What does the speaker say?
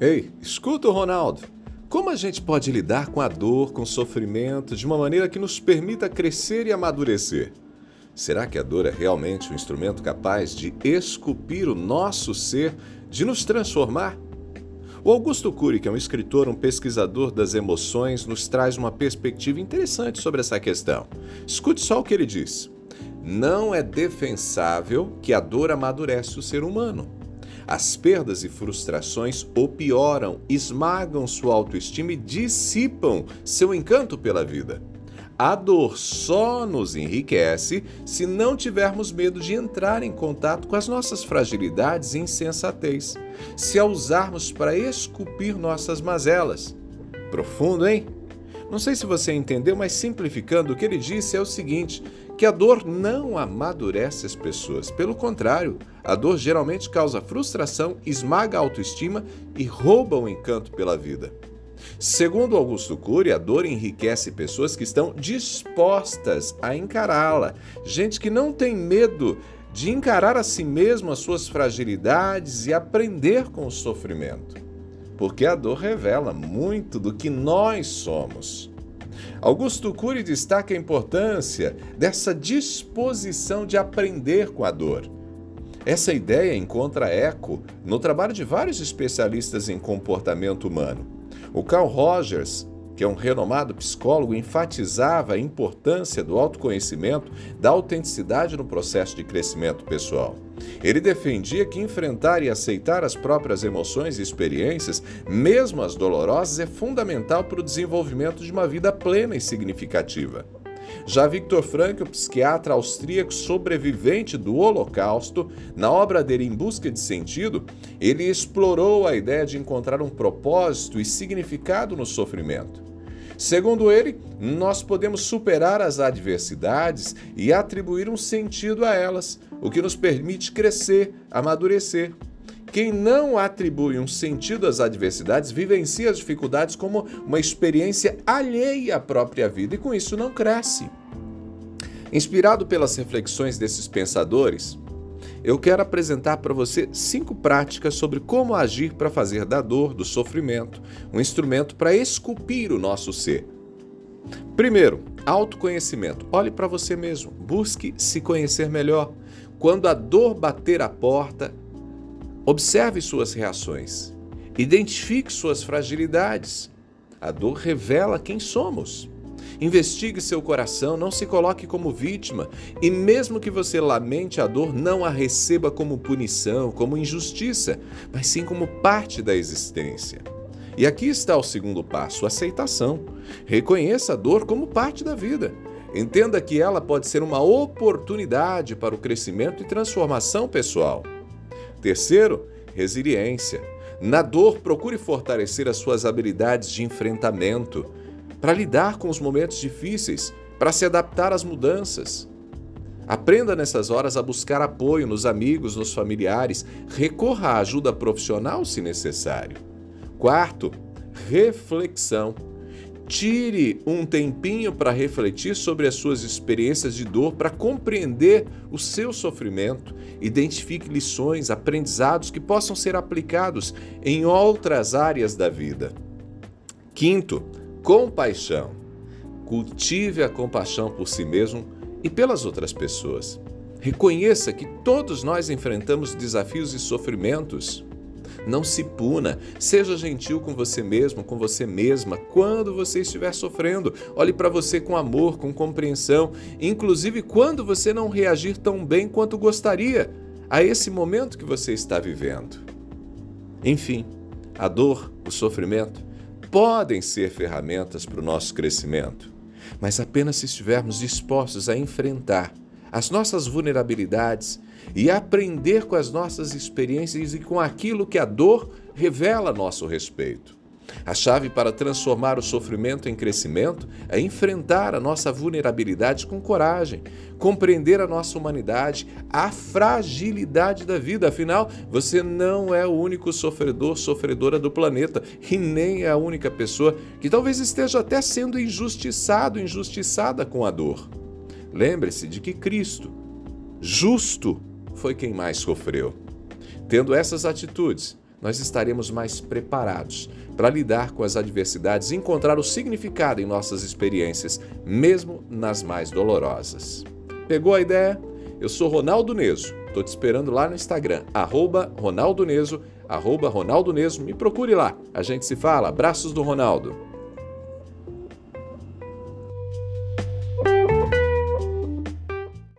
Ei, escuta o Ronaldo. Como a gente pode lidar com a dor, com o sofrimento, de uma maneira que nos permita crescer e amadurecer? Será que a dor é realmente um instrumento capaz de esculpir o nosso ser, de nos transformar? O Augusto Cury, que é um escritor, um pesquisador das emoções, nos traz uma perspectiva interessante sobre essa questão. Escute só o que ele diz. Não é defensável que a dor amadurece o ser humano. As perdas e frustrações o pioram, esmagam sua autoestima e dissipam seu encanto pela vida. A dor só nos enriquece se não tivermos medo de entrar em contato com as nossas fragilidades e insensatez, se a usarmos para esculpir nossas mazelas. Profundo, hein? Não sei se você entendeu, mas simplificando, o que ele disse é o seguinte: que a dor não amadurece as pessoas. Pelo contrário, a dor geralmente causa frustração, esmaga a autoestima e rouba o encanto pela vida. Segundo Augusto Cury, a dor enriquece pessoas que estão dispostas a encará-la, gente que não tem medo de encarar a si mesmo as suas fragilidades e aprender com o sofrimento. Porque a dor revela muito do que nós somos. Augusto Cury destaca a importância dessa disposição de aprender com a dor. Essa ideia encontra eco no trabalho de vários especialistas em comportamento humano. O Carl Rogers, que é um renomado psicólogo, enfatizava a importância do autoconhecimento, da autenticidade no processo de crescimento pessoal. Ele defendia que enfrentar e aceitar as próprias emoções e experiências, mesmo as dolorosas, é fundamental para o desenvolvimento de uma vida plena e significativa. Já Viktor Frankl, psiquiatra austríaco sobrevivente do Holocausto, na obra dele Em Busca de Sentido, ele explorou a ideia de encontrar um propósito e significado no sofrimento. Segundo ele, nós podemos superar as adversidades e atribuir um sentido a elas, o que nos permite crescer, amadurecer. Quem não atribui um sentido às adversidades vivencia as dificuldades como uma experiência alheia à própria vida e com isso não cresce. Inspirado pelas reflexões desses pensadores, eu quero apresentar para você cinco práticas sobre como agir para fazer da dor, do sofrimento, um instrumento para esculpir o nosso ser. Primeiro, autoconhecimento. Olhe para você mesmo, busque se conhecer melhor. Quando a dor bater a porta, Observe suas reações. Identifique suas fragilidades. A dor revela quem somos. Investigue seu coração, não se coloque como vítima e, mesmo que você lamente a dor, não a receba como punição, como injustiça, mas sim como parte da existência. E aqui está o segundo passo: aceitação. Reconheça a dor como parte da vida. Entenda que ela pode ser uma oportunidade para o crescimento e transformação pessoal. Terceiro, resiliência. Na dor, procure fortalecer as suas habilidades de enfrentamento para lidar com os momentos difíceis, para se adaptar às mudanças. Aprenda nessas horas a buscar apoio nos amigos, nos familiares, recorra à ajuda profissional se necessário. Quarto, reflexão. Tire um tempinho para refletir sobre as suas experiências de dor, para compreender o seu sofrimento. Identifique lições, aprendizados que possam ser aplicados em outras áreas da vida. Quinto, compaixão. Cultive a compaixão por si mesmo e pelas outras pessoas. Reconheça que todos nós enfrentamos desafios e sofrimentos. Não se puna. Seja gentil com você mesmo, com você mesma, quando você estiver sofrendo. Olhe para você com amor, com compreensão, inclusive quando você não reagir tão bem quanto gostaria a esse momento que você está vivendo. Enfim, a dor, o sofrimento podem ser ferramentas para o nosso crescimento, mas apenas se estivermos dispostos a enfrentar as nossas vulnerabilidades e aprender com as nossas experiências e com aquilo que a dor revela a nosso respeito. A chave para transformar o sofrimento em crescimento é enfrentar a nossa vulnerabilidade com coragem, compreender a nossa humanidade, a fragilidade da vida. Afinal, você não é o único sofredor, sofredora do planeta e nem é a única pessoa que talvez esteja até sendo injustiçado, injustiçada com a dor. Lembre-se de que Cristo, justo, foi quem mais sofreu. Tendo essas atitudes, nós estaremos mais preparados para lidar com as adversidades e encontrar o significado em nossas experiências, mesmo nas mais dolorosas. Pegou a ideia? Eu sou Ronaldo Neso. Estou te esperando lá no Instagram, arroba Ronaldo Neso, arroba Ronaldo Neso. Me procure lá. A gente se fala. Abraços do Ronaldo.